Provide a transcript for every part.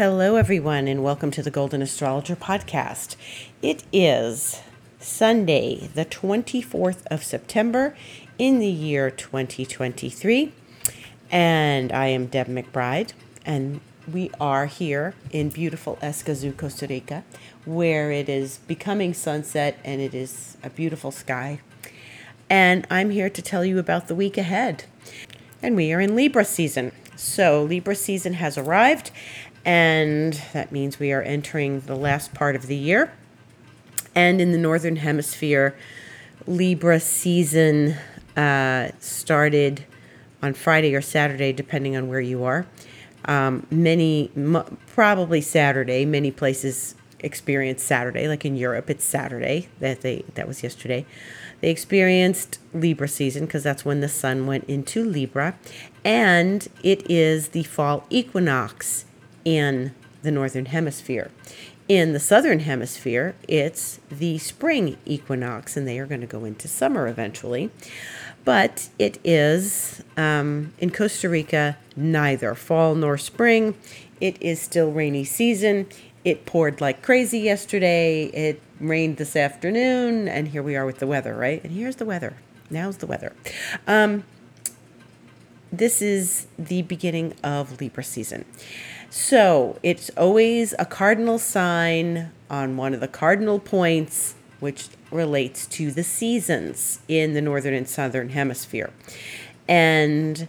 Hello, everyone, and welcome to the Golden Astrologer podcast. It is Sunday, the 24th of September in the year 2023, and I am Deb McBride, and we are here in beautiful Escazú, Costa Rica, where it is becoming sunset and it is a beautiful sky. And I'm here to tell you about the week ahead. And we are in Libra season. So, Libra season has arrived, and that means we are entering the last part of the year. And in the Northern Hemisphere, Libra season uh, started on Friday or Saturday, depending on where you are. Um, many, m- probably Saturday. Many places experience Saturday, like in Europe, it's Saturday. That they that was yesterday. They experienced Libra season because that's when the sun went into Libra, and it is the fall equinox in the northern hemisphere. In the southern hemisphere, it's the spring equinox, and they are going to go into summer eventually. But it is um, in Costa Rica neither fall nor spring. It is still rainy season. It poured like crazy yesterday. It rained this afternoon, and here we are with the weather, right? And here's the weather. Now's the weather. Um, this is the beginning of Libra season. So it's always a cardinal sign on one of the cardinal points, which relates to the seasons in the northern and southern hemisphere. And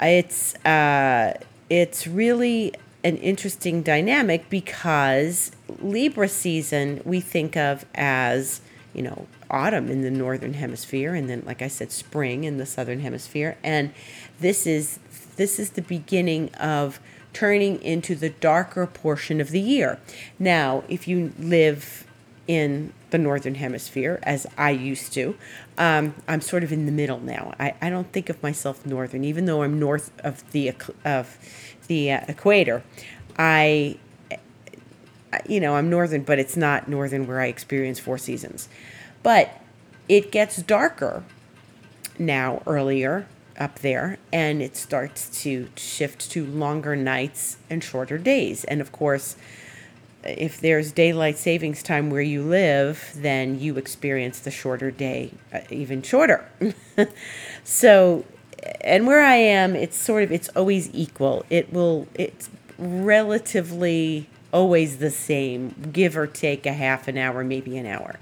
it's uh, it's really an interesting dynamic because Libra season we think of as, you know, autumn in the northern hemisphere and then like I said spring in the southern hemisphere and this is this is the beginning of turning into the darker portion of the year. Now, if you live in the northern hemisphere as I used to. Um, I'm sort of in the middle now. I, I don't think of myself northern, even though I'm north of the of the uh, equator. I, you know, I'm northern, but it's not northern where I experience four seasons. But it gets darker now earlier up there, and it starts to shift to longer nights and shorter days. And of course, if there's daylight savings time where you live, then you experience the shorter day uh, even shorter. so, and where I am, it's sort of it's always equal. It will it's relatively always the same, give or take a half an hour, maybe an hour,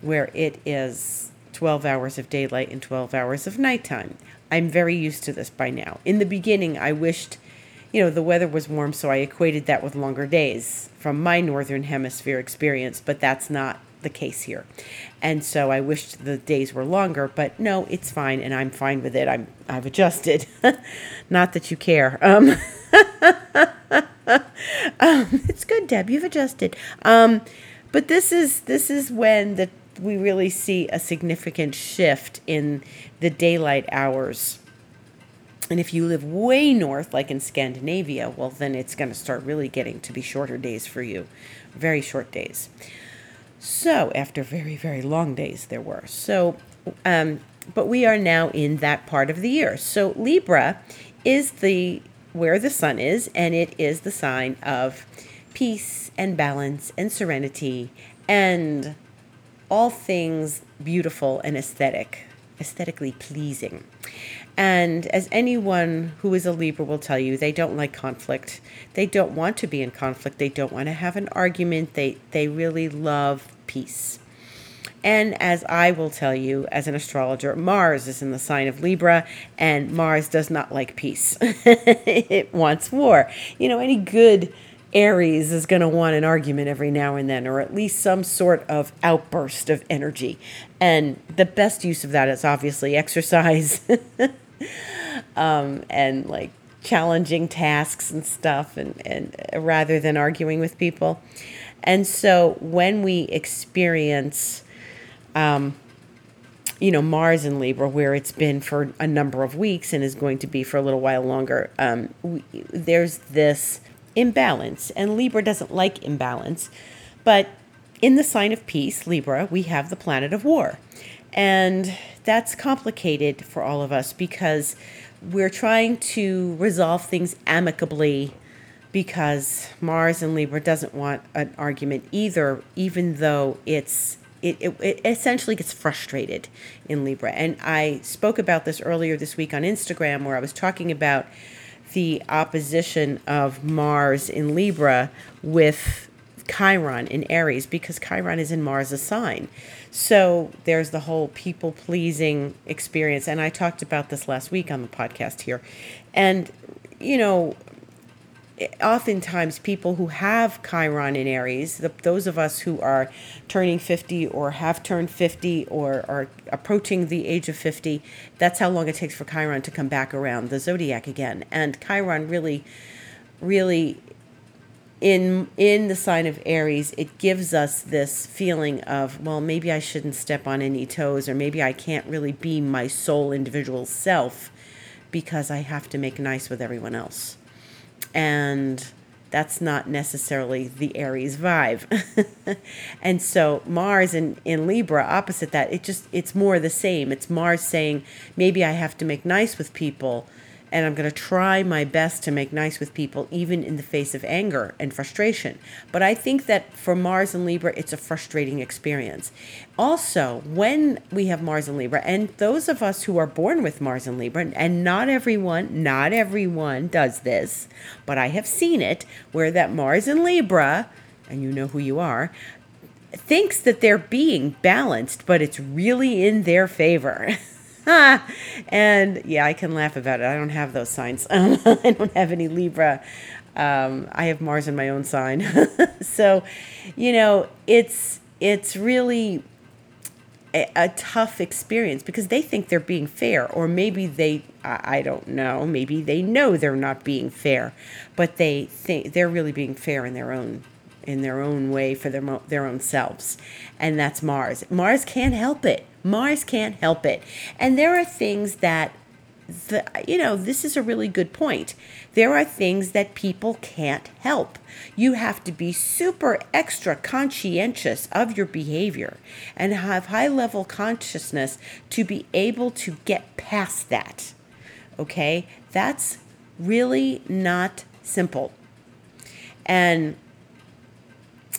where it is 12 hours of daylight and 12 hours of nighttime. I'm very used to this by now. In the beginning, I wished, you know, the weather was warm, so I equated that with longer days from my northern hemisphere experience, but that's not the case here. And so I wished the days were longer, but no, it's fine, and I'm fine with it. I'm I've adjusted. not that you care. Um, um, it's good, Deb. You've adjusted. Um, but this is this is when the we really see a significant shift in the daylight hours. And if you live way north, like in Scandinavia, well, then it's going to start really getting to be shorter days for you, very short days. So, after very, very long days, there were. So, um, but we are now in that part of the year. So, Libra is the where the sun is, and it is the sign of peace and balance and serenity and all things beautiful and aesthetic, aesthetically pleasing. And as anyone who is a Libra will tell you, they don't like conflict. They don't want to be in conflict. They don't want to have an argument. They they really love peace. And as I will tell you as an astrologer, Mars is in the sign of Libra, and Mars does not like peace. it wants war. You know, any good Aries is going to want an argument every now and then, or at least some sort of outburst of energy. And the best use of that is obviously exercise um, and like challenging tasks and stuff, and, and uh, rather than arguing with people. And so when we experience, um, you know, Mars in Libra, where it's been for a number of weeks and is going to be for a little while longer, um, we, there's this imbalance, and Libra doesn't like imbalance. But in the sign of peace, Libra, we have the planet of war. And that's complicated for all of us because we're trying to resolve things amicably because Mars in Libra doesn't want an argument either, even though it's it, it, it, essentially gets frustrated in Libra. And I spoke about this earlier this week on Instagram where I was talking about the opposition of Mars in Libra with Chiron in Aries because Chiron is in Mars' sign. So there's the whole people pleasing experience. And I talked about this last week on the podcast here. And, you know, oftentimes people who have Chiron in Aries, the, those of us who are turning 50 or have turned 50 or are approaching the age of 50, that's how long it takes for Chiron to come back around the zodiac again. And Chiron really, really in in the sign of Aries, it gives us this feeling of, well, maybe I shouldn't step on any toes, or maybe I can't really be my sole individual self because I have to make nice with everyone else and that's not necessarily the Aries vibe. and so Mars in, in Libra, opposite that, it just it's more the same. It's Mars saying, maybe I have to make nice with people and I'm going to try my best to make nice with people, even in the face of anger and frustration. But I think that for Mars and Libra, it's a frustrating experience. Also, when we have Mars and Libra, and those of us who are born with Mars and Libra, and not everyone, not everyone does this, but I have seen it where that Mars and Libra, and you know who you are, thinks that they're being balanced, but it's really in their favor. and yeah, I can laugh about it. I don't have those signs. I don't have any Libra. Um, I have Mars in my own sign. so, you know, it's it's really a, a, tough experience because they think they're being fair, or maybe they I, I don't know. Maybe they know they're not being fair, but they think they're really being fair in their own in their own way for their their own selves, and that's Mars. Mars can't help it. Mars can't help it, and there are things that the, you know, this is a really good point. There are things that people can't help. You have to be super extra conscientious of your behavior and have high level consciousness to be able to get past that. Okay? That's really not simple. And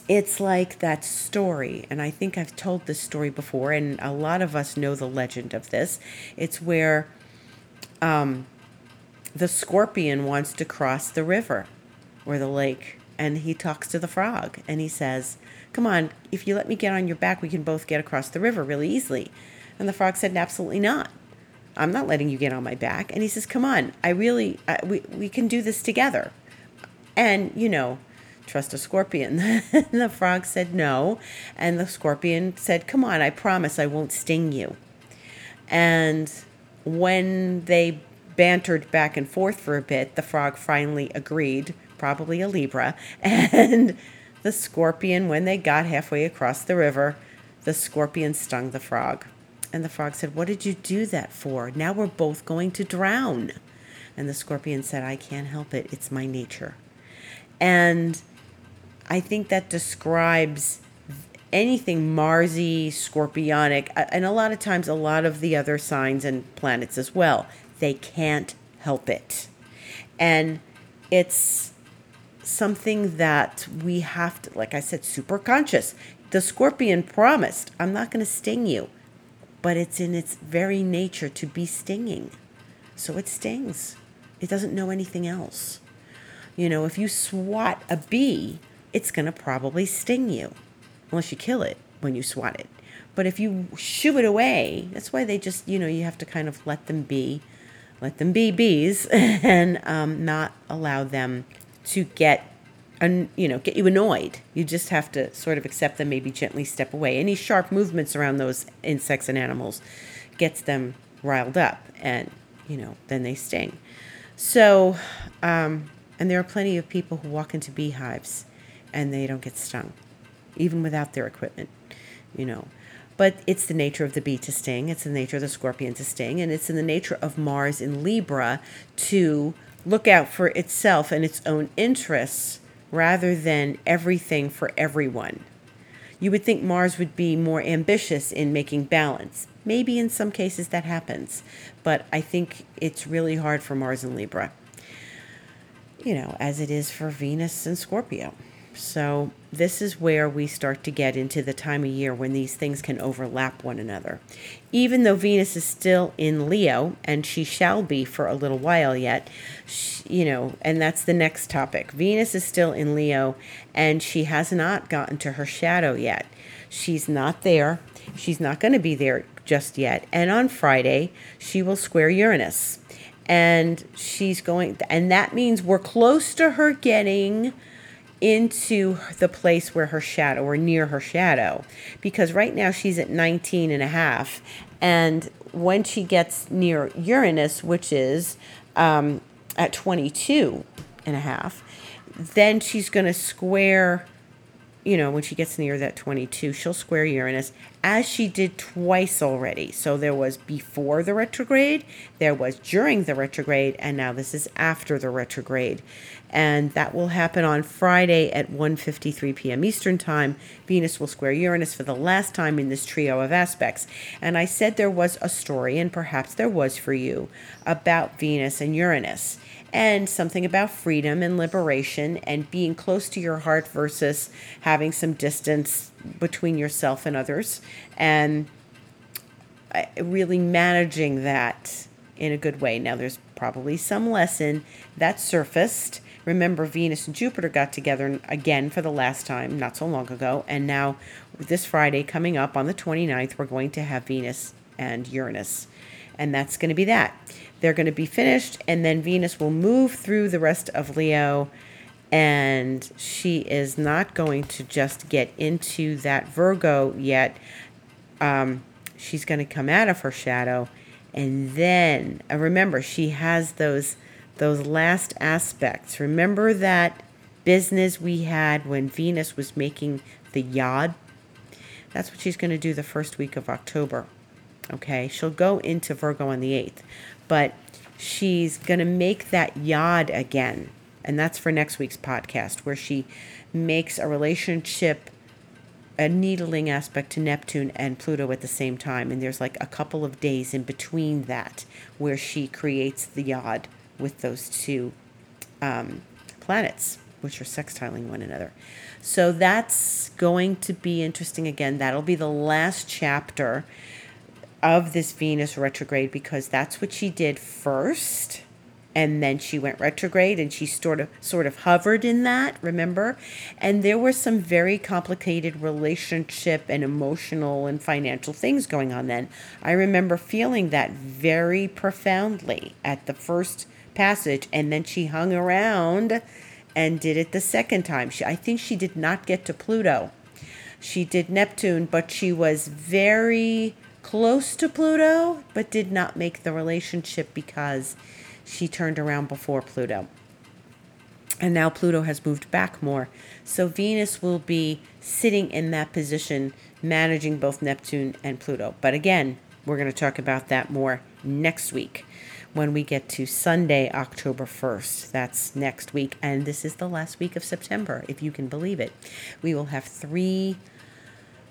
it's like that story, and I think I've told this story before, and a lot of us know the legend of this. It's where um, the scorpion wants to cross the river or the lake, and he talks to the frog, and he says, Come on, if you let me get on your back, we can both get across the river really easily. And the frog said, Absolutely not. I'm not letting you get on my back. And he says, Come on, I really, I, we, we can do this together. And, you know, trust a scorpion. the frog said no. And the scorpion said, Come on, I promise I won't sting you. And when they bantered back and forth for a bit, the frog finally agreed, probably a Libra. And the scorpion, when they got halfway across the river, the scorpion stung the frog. And the frog said, What did you do that for? Now we're both going to drown. And the scorpion said, I can't help it. It's my nature. And I think that describes anything Marsy, Scorpionic, and a lot of times a lot of the other signs and planets as well. They can't help it. And it's something that we have to, like I said, super conscious. The scorpion promised, I'm not going to sting you, but it's in its very nature to be stinging. So it stings. It doesn't know anything else. You know, if you swat a bee, it's going to probably sting you unless you kill it when you swat it. But if you shoo it away, that's why they just, you know, you have to kind of let them be, let them be bees and um, not allow them to get, you know, get you annoyed. You just have to sort of accept them, maybe gently step away. Any sharp movements around those insects and animals gets them riled up and, you know, then they sting. So, um, and there are plenty of people who walk into beehives and they don't get stung, even without their equipment, you know. But it's the nature of the bee to sting, it's the nature of the scorpion to sting, and it's in the nature of Mars in Libra to look out for itself and its own interests rather than everything for everyone. You would think Mars would be more ambitious in making balance. Maybe in some cases that happens, but I think it's really hard for Mars in Libra you know, as it is for Venus and Scorpio. So, this is where we start to get into the time of year when these things can overlap one another. Even though Venus is still in Leo, and she shall be for a little while yet, she, you know, and that's the next topic. Venus is still in Leo, and she has not gotten to her shadow yet. She's not there. She's not going to be there just yet. And on Friday, she will square Uranus. And she's going, and that means we're close to her getting into the place where her shadow or near her shadow. Because right now she's at 19 and a half and when she gets near uranus which is um, at 22 and a half then she's going to square you know when she gets near that 22 she'll square uranus as she did twice already so there was before the retrograde there was during the retrograde and now this is after the retrograde and that will happen on Friday at 1:53 p.m. Eastern Time. Venus will square Uranus for the last time in this trio of aspects. And I said there was a story and perhaps there was for you about Venus and Uranus and something about freedom and liberation and being close to your heart versus having some distance between yourself and others and uh, really managing that in a good way. Now, there's probably some lesson that surfaced Remember, Venus and Jupiter got together again for the last time not so long ago. And now, this Friday coming up on the 29th, we're going to have Venus and Uranus. And that's going to be that. They're going to be finished, and then Venus will move through the rest of Leo. And she is not going to just get into that Virgo yet. Um, she's going to come out of her shadow. And then, uh, remember, she has those those last aspects. Remember that business we had when Venus was making the yod? That's what she's going to do the first week of October. Okay, she'll go into Virgo on the 8th, but she's going to make that yod again. And that's for next week's podcast, where she makes a relationship, a needling aspect to Neptune and Pluto at the same time. And there's like a couple of days in between that where she creates the yod with those two um, planets, which are sextiling one another. So that's going to be interesting again. That'll be the last chapter of this Venus retrograde because that's what she did first and then she went retrograde and she sort of sort of hovered in that remember and there were some very complicated relationship and emotional and financial things going on then i remember feeling that very profoundly at the first passage and then she hung around and did it the second time. She, I think she did not get to Pluto. She did Neptune, but she was very close to Pluto, but did not make the relationship because she turned around before Pluto. And now Pluto has moved back more. So Venus will be sitting in that position, managing both Neptune and Pluto. But again, we're going to talk about that more next week when we get to Sunday, October 1st. That's next week. And this is the last week of September, if you can believe it. We will have three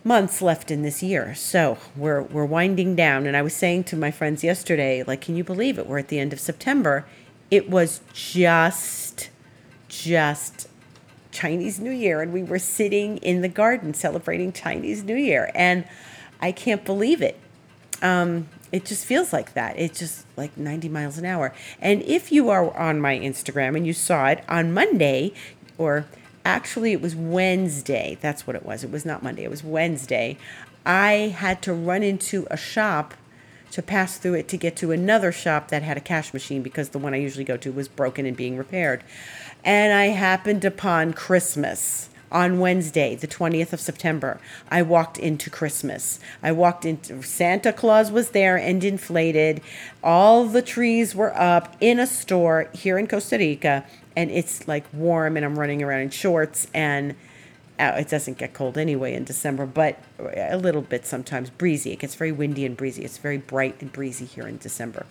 months left in this year. So we're we're winding down. And I was saying to my friends yesterday, like, can you believe it? We're at the end of September. It was just just Chinese New Year, and we were sitting in the garden celebrating Chinese New Year. And I can't believe it. Um, it just feels like that. It's just like 90 miles an hour. And if you are on my Instagram and you saw it on Monday, or actually it was Wednesday, that's what it was. It was not Monday, it was Wednesday. I had to run into a shop to pass through it to get to another shop that had a cash machine because the one I usually go to was broken and being repaired. And I happened upon Christmas on Wednesday, the 20th of September, I walked into Christmas. I walked into Santa Claus was there and inflated. All the trees were up in a store here in Costa Rica, and it's like warm, and I'm running around in shorts and. Uh, it doesn't get cold anyway in December, but a little bit sometimes breezy. It gets very windy and breezy. It's very bright and breezy here in December.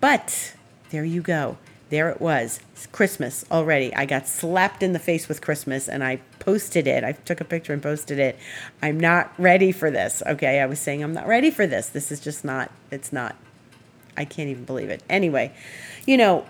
But there you go there it was christmas already i got slapped in the face with christmas and i posted it i took a picture and posted it i'm not ready for this okay i was saying i'm not ready for this this is just not it's not i can't even believe it anyway you know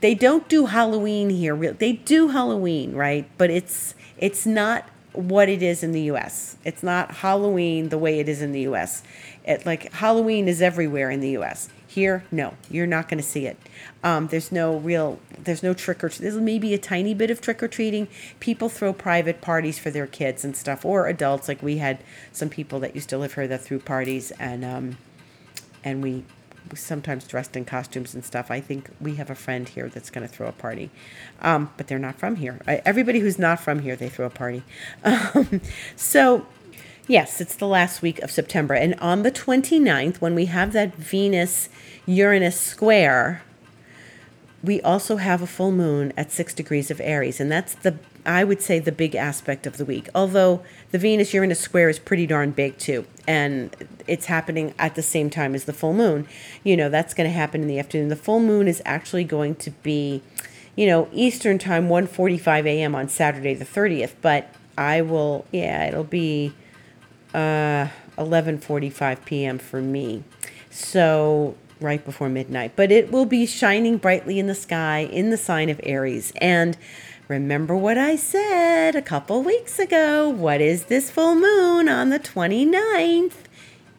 they don't do Halloween here. They do Halloween, right? But it's it's not what it is in the US. It's not Halloween the way it is in the US. It like Halloween is everywhere in the US. Here, no, you're not going to see it. Um, there's no real, there's no trick or there's maybe a tiny bit of trick or treating. People throw private parties for their kids and stuff, or adults. Like we had some people that used to live here that threw parties, and um, and we sometimes dressed in costumes and stuff. I think we have a friend here that's going to throw a party, um, but they're not from here. I, everybody who's not from here, they throw a party. Um, so, yes, it's the last week of September. And on the 29th, when we have that Venus Uranus square, we also have a full moon at six degrees of Aries. And that's the, I would say, the big aspect of the week. Although the Venus Uranus square is pretty darn big too. And it's happening at the same time as the full moon. You know, that's going to happen in the afternoon. The full moon is actually going to be, you know, Eastern time, 1.45 a.m. on Saturday the 30th. But I will, yeah, it'll be uh, 11.45 p.m. for me. So right before midnight, but it will be shining brightly in the sky in the sign of Aries. And remember what I said a couple weeks ago. What is this full moon on the 29th?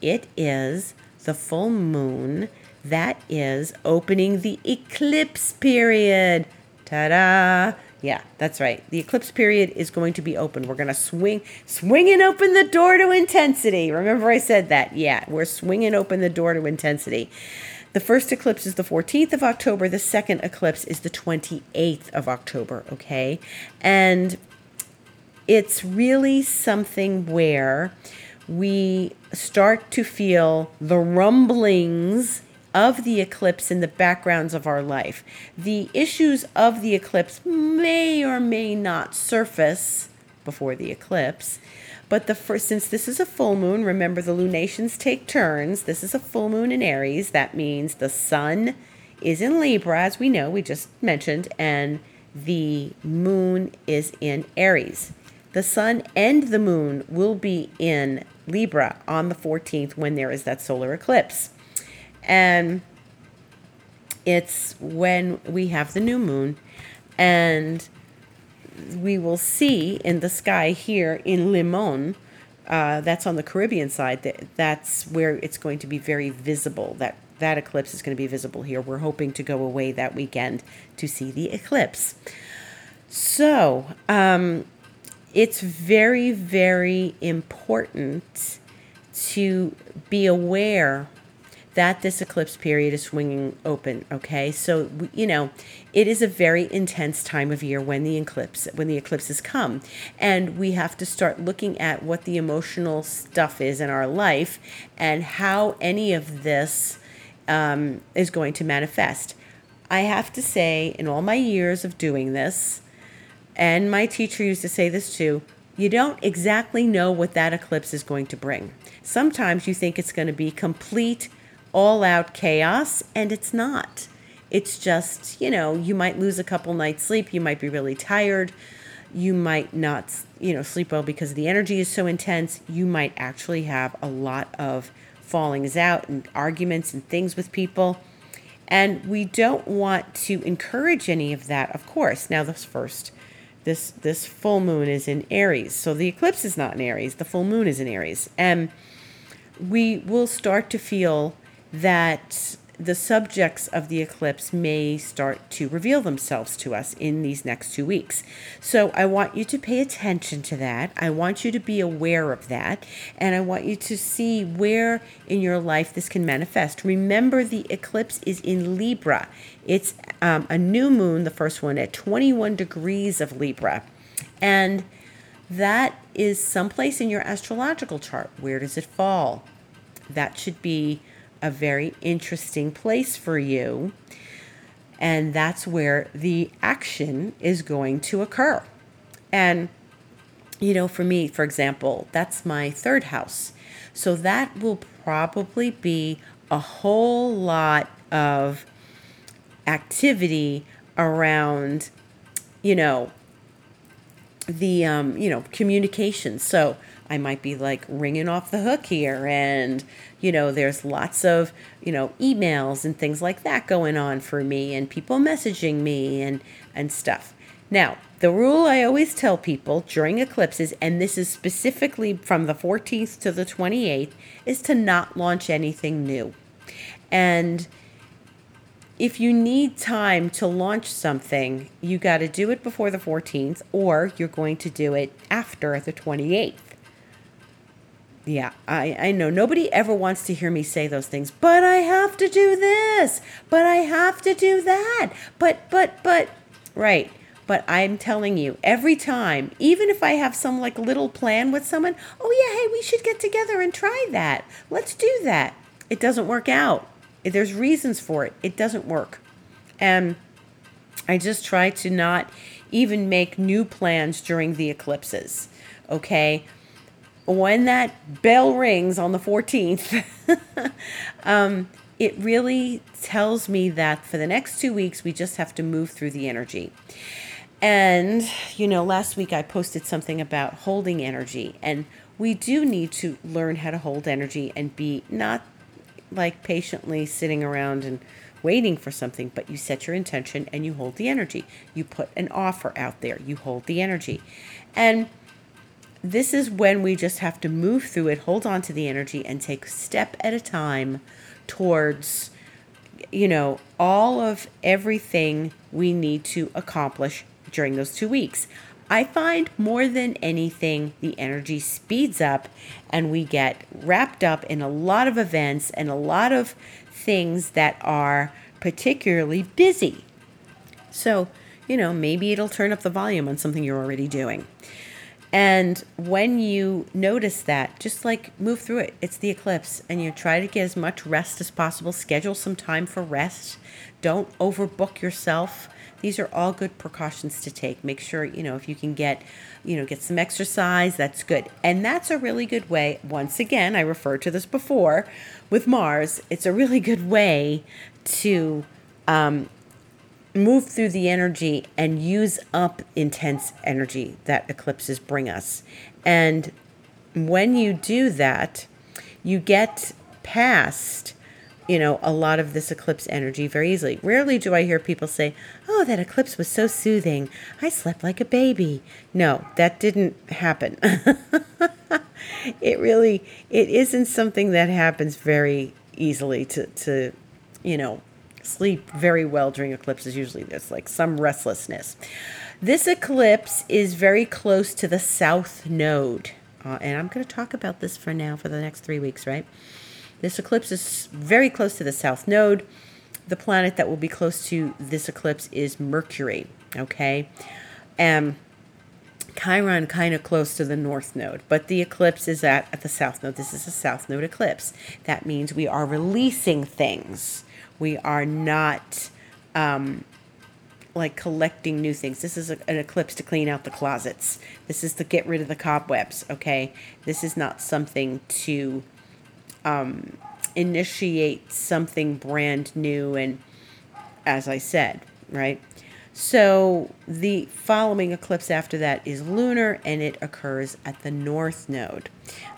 It is the full moon that is opening the eclipse period. Ta da! Yeah, that's right. The eclipse period is going to be open. We're going to swing, swinging open the door to intensity. Remember, I said that. Yeah, we're swinging open the door to intensity. The first eclipse is the 14th of October. The second eclipse is the 28th of October, okay? And it's really something where we start to feel the rumblings of the eclipse in the backgrounds of our life. The issues of the eclipse may or may not surface before the eclipse, but the first, since this is a full moon, remember the lunations take turns. This is a full moon in Aries. That means the sun is in Libra, as we know, we just mentioned, and the moon is in Aries. The sun and the moon will be in Libra on the 14th when there is that solar eclipse. And it's when we have the new moon and we will see in the sky here in Limon, uh, that's on the Caribbean side. That that's where it's going to be very visible. That that eclipse is going to be visible here. We're hoping to go away that weekend to see the eclipse. So um, it's very very important to be aware that this eclipse period is swinging open okay? So you know it is a very intense time of year when the eclipse when the eclipses come. And we have to start looking at what the emotional stuff is in our life and how any of this um, is going to manifest. I have to say in all my years of doing this and my teacher used to say this too you don't exactly know what that eclipse is going to bring. Sometimes you think it's going to be complete all out chaos, and it's not. It's just, you know, you might lose a couple nights' sleep, you might be really tired, you might not, you know, sleep well because the energy is so intense. You might actually have a lot of fallings out and arguments and things with people. And we don't want to encourage any of that, of course. Now, this first, this this full moon is in Aries, so the eclipse is not in Aries. The full moon is in Aries, and we will start to feel that the subjects of the eclipse may start to reveal themselves to us in these next two weeks. So I want you to pay attention to that. I want you to be aware of that. And I want you to see where in your life this can manifest. Remember, the eclipse is in Libra, it's um, a new moon, the first one, at 21 degrees of Libra. And that is someplace in your astrological chart. Where does it fall? That should be a very interesting place for you. And that's where the action is going to occur. And, you know, for me, for example, that's my third house. So that will probably be a whole lot of activity around, you know, the um, you know communication. So I might be like ringing off the hook here, and you know there's lots of you know emails and things like that going on for me, and people messaging me and and stuff. Now the rule I always tell people during eclipses, and this is specifically from the 14th to the 28th, is to not launch anything new. And if you need time to launch something, you got to do it before the 14th or you're going to do it after the 28th. Yeah, I, I know nobody ever wants to hear me say those things, but I have to do this, but I have to do that, but, but, but, right. But I'm telling you, every time, even if I have some like little plan with someone, oh yeah, hey, we should get together and try that. Let's do that. It doesn't work out there's reasons for it. It doesn't work. And I just try to not even make new plans during the eclipses. Okay. When that bell rings on the 14th, um, it really tells me that for the next two weeks, we just have to move through the energy. And, you know, last week I posted something about holding energy, and we do need to learn how to hold energy and be not like patiently sitting around and waiting for something, but you set your intention and you hold the energy. You put an offer out there, you hold the energy. And this is when we just have to move through it, hold on to the energy, and take step at a time towards, you know, all of everything we need to accomplish during those two weeks. I find more than anything, the energy speeds up and we get wrapped up in a lot of events and a lot of things that are particularly busy. So, you know, maybe it'll turn up the volume on something you're already doing. And when you notice that, just like move through it. It's the eclipse, and you try to get as much rest as possible. Schedule some time for rest. Don't overbook yourself. These are all good precautions to take. Make sure, you know, if you can get, you know, get some exercise, that's good. And that's a really good way. Once again, I referred to this before with Mars. It's a really good way to um, move through the energy and use up intense energy that eclipses bring us. And when you do that, you get past you know, a lot of this eclipse energy very easily. Rarely do I hear people say, Oh, that eclipse was so soothing. I slept like a baby. No, that didn't happen. it really, it isn't something that happens very easily to, to, you know, sleep very well during eclipses. Usually there's like some restlessness. This eclipse is very close to the south node. Uh, and I'm going to talk about this for now for the next three weeks, right? This eclipse is very close to the south node. The planet that will be close to this eclipse is Mercury, okay? Um, Chiron kind of close to the north node, but the eclipse is at, at the south node. This is a south node eclipse. That means we are releasing things. We are not um, like collecting new things. This is a, an eclipse to clean out the closets. This is to get rid of the cobwebs, okay? This is not something to um, initiate something brand new. And as I said, right? So the following eclipse after that is lunar and it occurs at the north node.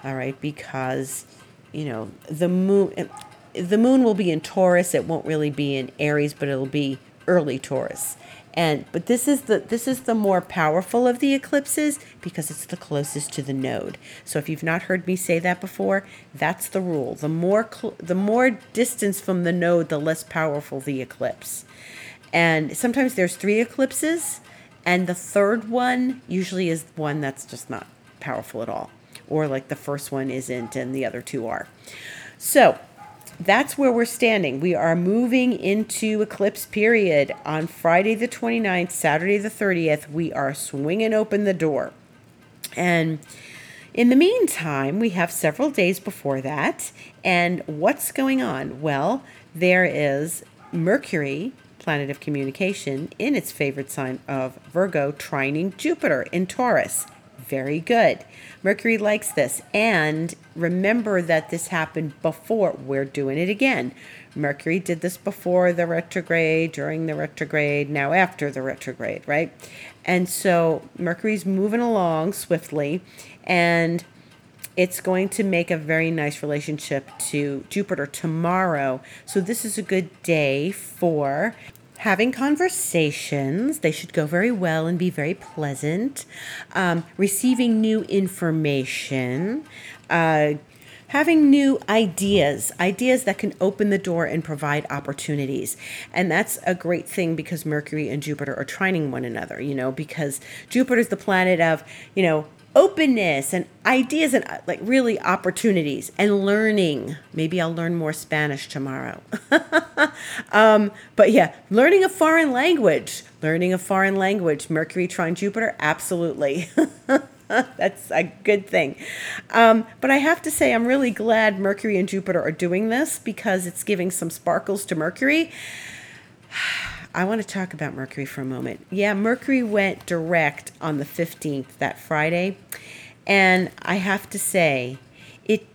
All right, because you know, the moon the moon will be in Taurus, it won't really be in Aries, but it'll be early Taurus. And but this is the this is the more powerful of the eclipses because it's the closest to the node. So if you've not heard me say that before that's the rule. The more cl- the more distance from the node the less powerful the eclipse. And sometimes there's three eclipses and the third one usually is one that's just not powerful at all or like the first one isn't and the other two are. So that's where we're standing. We are moving into eclipse period on Friday the 29th, Saturday the 30th. We are swinging open the door. And in the meantime, we have several days before that. And what's going on? Well, there is Mercury, planet of communication, in its favorite sign of Virgo, trining Jupiter in Taurus. Very good. Mercury likes this. And remember that this happened before. We're doing it again. Mercury did this before the retrograde, during the retrograde, now after the retrograde, right? And so Mercury's moving along swiftly and it's going to make a very nice relationship to Jupiter tomorrow. So this is a good day for having conversations. They should go very well and be very pleasant. Um, receiving new information. Uh, having new ideas, ideas that can open the door and provide opportunities. And that's a great thing because Mercury and Jupiter are trining one another, you know, because Jupiter is the planet of, you know, openness and ideas and uh, like really opportunities and learning. Maybe I'll learn more Spanish tomorrow. um, but yeah, learning a foreign language. Learning a foreign language. Mercury trine Jupiter, absolutely. That's a good thing. Um, but I have to say, I'm really glad Mercury and Jupiter are doing this because it's giving some sparkles to Mercury. I want to talk about Mercury for a moment. Yeah, Mercury went direct on the 15th, that Friday. And I have to say, it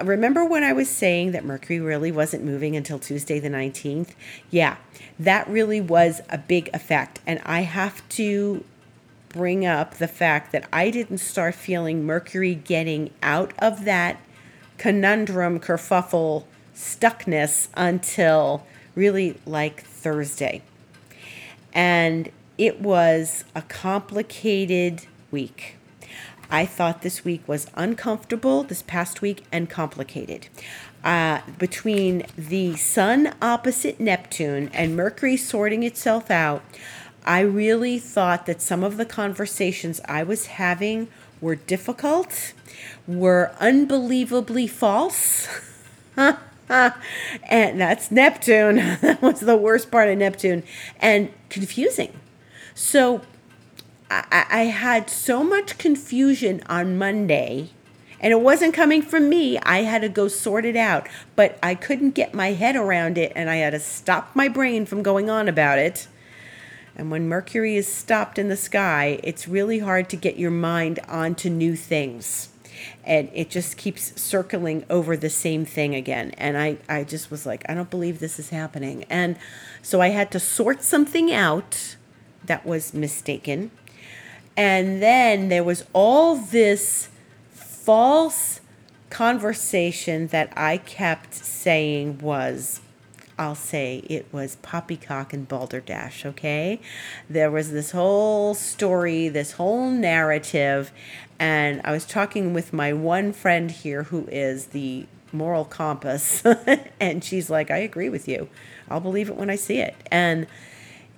remember when I was saying that Mercury really wasn't moving until Tuesday the 19th? Yeah, that really was a big effect. And I have to bring up the fact that I didn't start feeling Mercury getting out of that conundrum, kerfuffle, stuckness until really like Thursday. And it was a complicated week. I thought this week was uncomfortable, this past week, and complicated. Uh, between the Sun opposite Neptune and Mercury sorting itself out, I really thought that some of the conversations I was having were difficult, were unbelievably false. and that's Neptune. that was the worst part of Neptune. And confusing. So I, I had so much confusion on Monday, and it wasn't coming from me. I had to go sort it out, but I couldn't get my head around it, and I had to stop my brain from going on about it. And when Mercury is stopped in the sky, it's really hard to get your mind onto new things and it just keeps circling over the same thing again. And i i just was like i don't believe this is happening. And so i had to sort something out that was mistaken. And then there was all this false conversation that i kept saying was I'll say it was Poppycock and Balderdash, okay? There was this whole story, this whole narrative, and I was talking with my one friend here who is the moral compass, and she's like, I agree with you. I'll believe it when I see it. And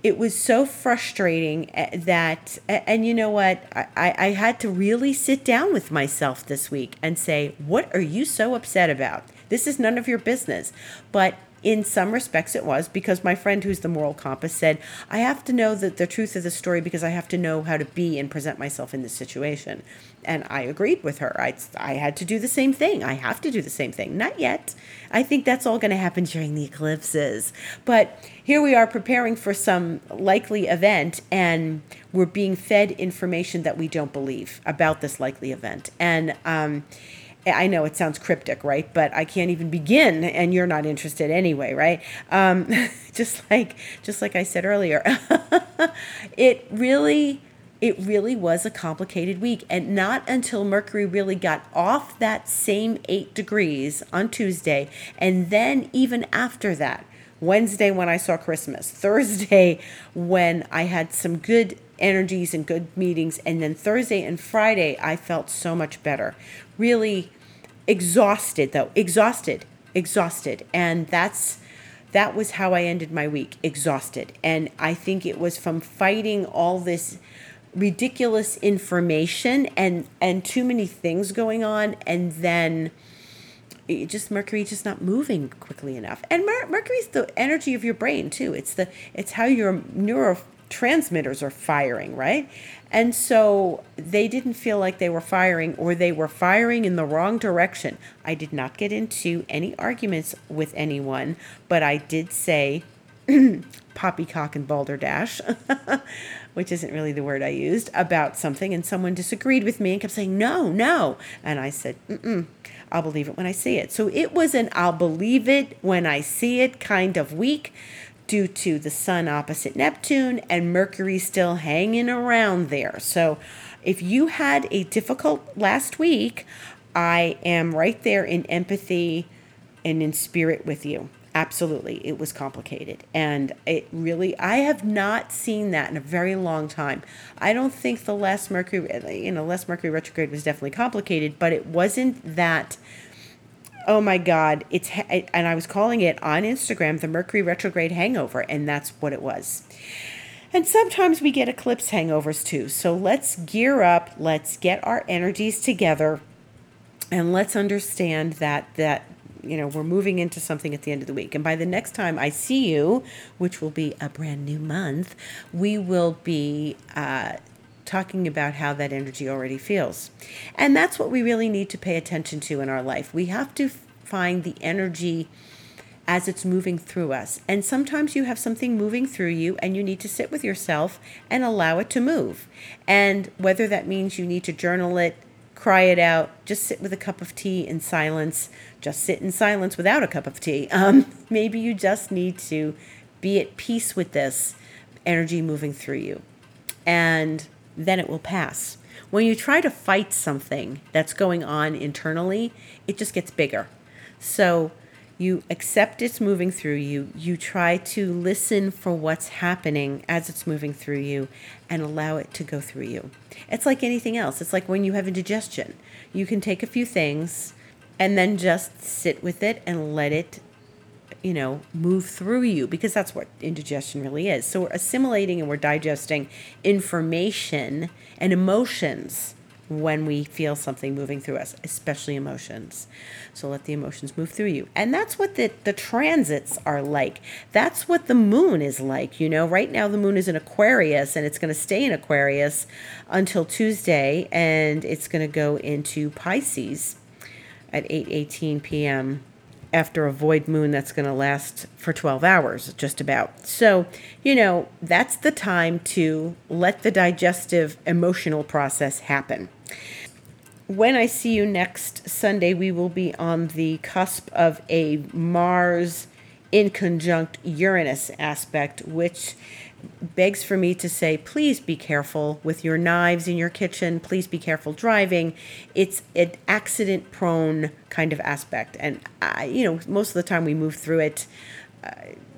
it was so frustrating eh, that, and you know what? I, I had to really sit down with myself this week and say, What are you so upset about? This is none of your business. But in some respects it was because my friend who's the moral compass said i have to know the, the truth of the story because i have to know how to be and present myself in this situation. And i agreed with her. I, I had to do the same thing. I have to do the same thing. Not yet. I think that's all going to happen during the eclipses. But here we are preparing for some likely event and we're being fed information that we don't believe about this likely event. And um, I know it sounds cryptic, right? But I can't even begin, and you're not interested anyway, right? Um, just like just like I said earlier, it really it really was a complicated week, and not until Mercury really got off that same eight degrees on Tuesday, and then even after that, Wednesday when I saw Christmas, Thursday when I had some good energies and good meetings, and then Thursday and Friday I felt so much better. Really exhausted though, exhausted, exhausted. And that's that was how I ended my week, exhausted. And I think it was from fighting all this ridiculous information and and too many things going on and then it just mercury just not moving quickly enough and Mer- mercury's the energy of your brain too it's the it's how your neurotransmitters are firing, right? And so they didn't feel like they were firing or they were firing in the wrong direction. I did not get into any arguments with anyone, but I did say poppycock and balderdash, which isn't really the word I used, about something, and someone disagreed with me and kept saying, no, no. And I said, mm mm I'll believe it when I see it. So it was an I'll believe it when I see it kind of week due to the sun opposite Neptune and Mercury still hanging around there. So if you had a difficult last week, I am right there in empathy and in spirit with you. Absolutely. It was complicated. And it really, I have not seen that in a very long time. I don't think the last Mercury, you know, last Mercury retrograde was definitely complicated, but it wasn't that. Oh my God! It's and I was calling it on Instagram the Mercury retrograde hangover, and that's what it was. And sometimes we get eclipse hangovers too. So let's gear up. Let's get our energies together, and let's understand that that you know, we're moving into something at the end of the week. And by the next time I see you, which will be a brand new month, we will be uh, talking about how that energy already feels. And that's what we really need to pay attention to in our life. We have to find the energy as it's moving through us. And sometimes you have something moving through you and you need to sit with yourself and allow it to move. And whether that means you need to journal it, cry it out, just sit with a cup of tea in silence, just sit in silence without a cup of tea. Um, maybe you just need to be at peace with this energy moving through you, and then it will pass. When you try to fight something that's going on internally, it just gets bigger. So you accept it's moving through you. You try to listen for what's happening as it's moving through you and allow it to go through you. It's like anything else. It's like when you have indigestion. You can take a few things and then just sit with it and let it you know move through you because that's what indigestion really is so we're assimilating and we're digesting information and emotions when we feel something moving through us, especially emotions. So let the emotions move through you. And that's what the, the transits are like. That's what the moon is like. You know, right now the moon is in Aquarius and it's going to stay in Aquarius until Tuesday and it's going to go into Pisces at 8:18 p.m after a void moon that's going to last for 12 hours, just about. So, you know, that's the time to let the digestive emotional process happen. When I see you next Sunday, we will be on the cusp of a Mars inconjunct Uranus aspect, which begs for me to say, please be careful with your knives in your kitchen. Please be careful driving. It's an accident prone kind of aspect. And, I, you know, most of the time we move through it uh,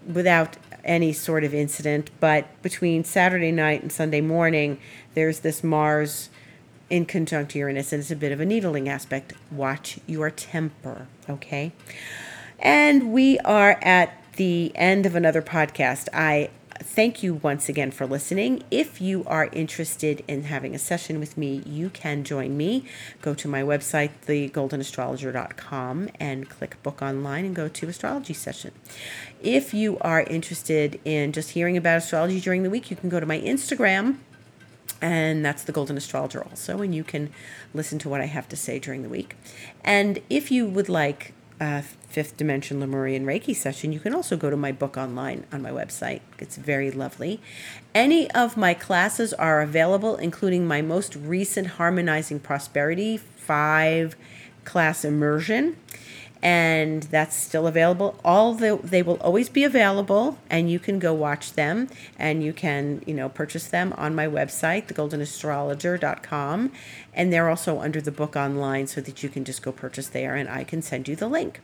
without any sort of incident. But between Saturday night and Sunday morning, there's this Mars inconjunct Uranus, and it's a bit of a needling aspect. Watch your temper, okay? And we are at the end of another podcast. I thank you once again for listening. If you are interested in having a session with me, you can join me. Go to my website, thegoldenastrologer.com, and click book online and go to astrology session. If you are interested in just hearing about astrology during the week, you can go to my Instagram. And that's the Golden Astrologer also, and you can listen to what I have to say during the week. And if you would like uh, fifth dimension Lemurian Reiki session, you can also go to my book online on my website. It's very lovely. Any of my classes are available, including my most recent Harmonizing Prosperity five class immersion and that's still available. All the they will always be available, and you can go watch them, and you can you know purchase them on my website, thegoldenastrologer.com, and they're also under the book online, so that you can just go purchase there, and I can send you the link.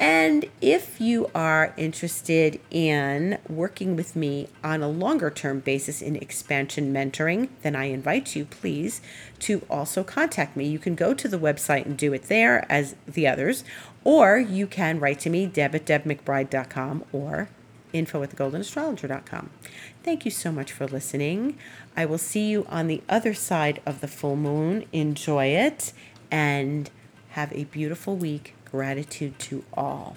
And if you are interested in working with me on a longer term basis in expansion mentoring, then I invite you, please, to also contact me. You can go to the website and do it there as the others, or you can write to me, deb at debmcbride.com or info at thegoldenastrologer.com. Thank you so much for listening. I will see you on the other side of the full moon. Enjoy it and have a beautiful week Gratitude to all.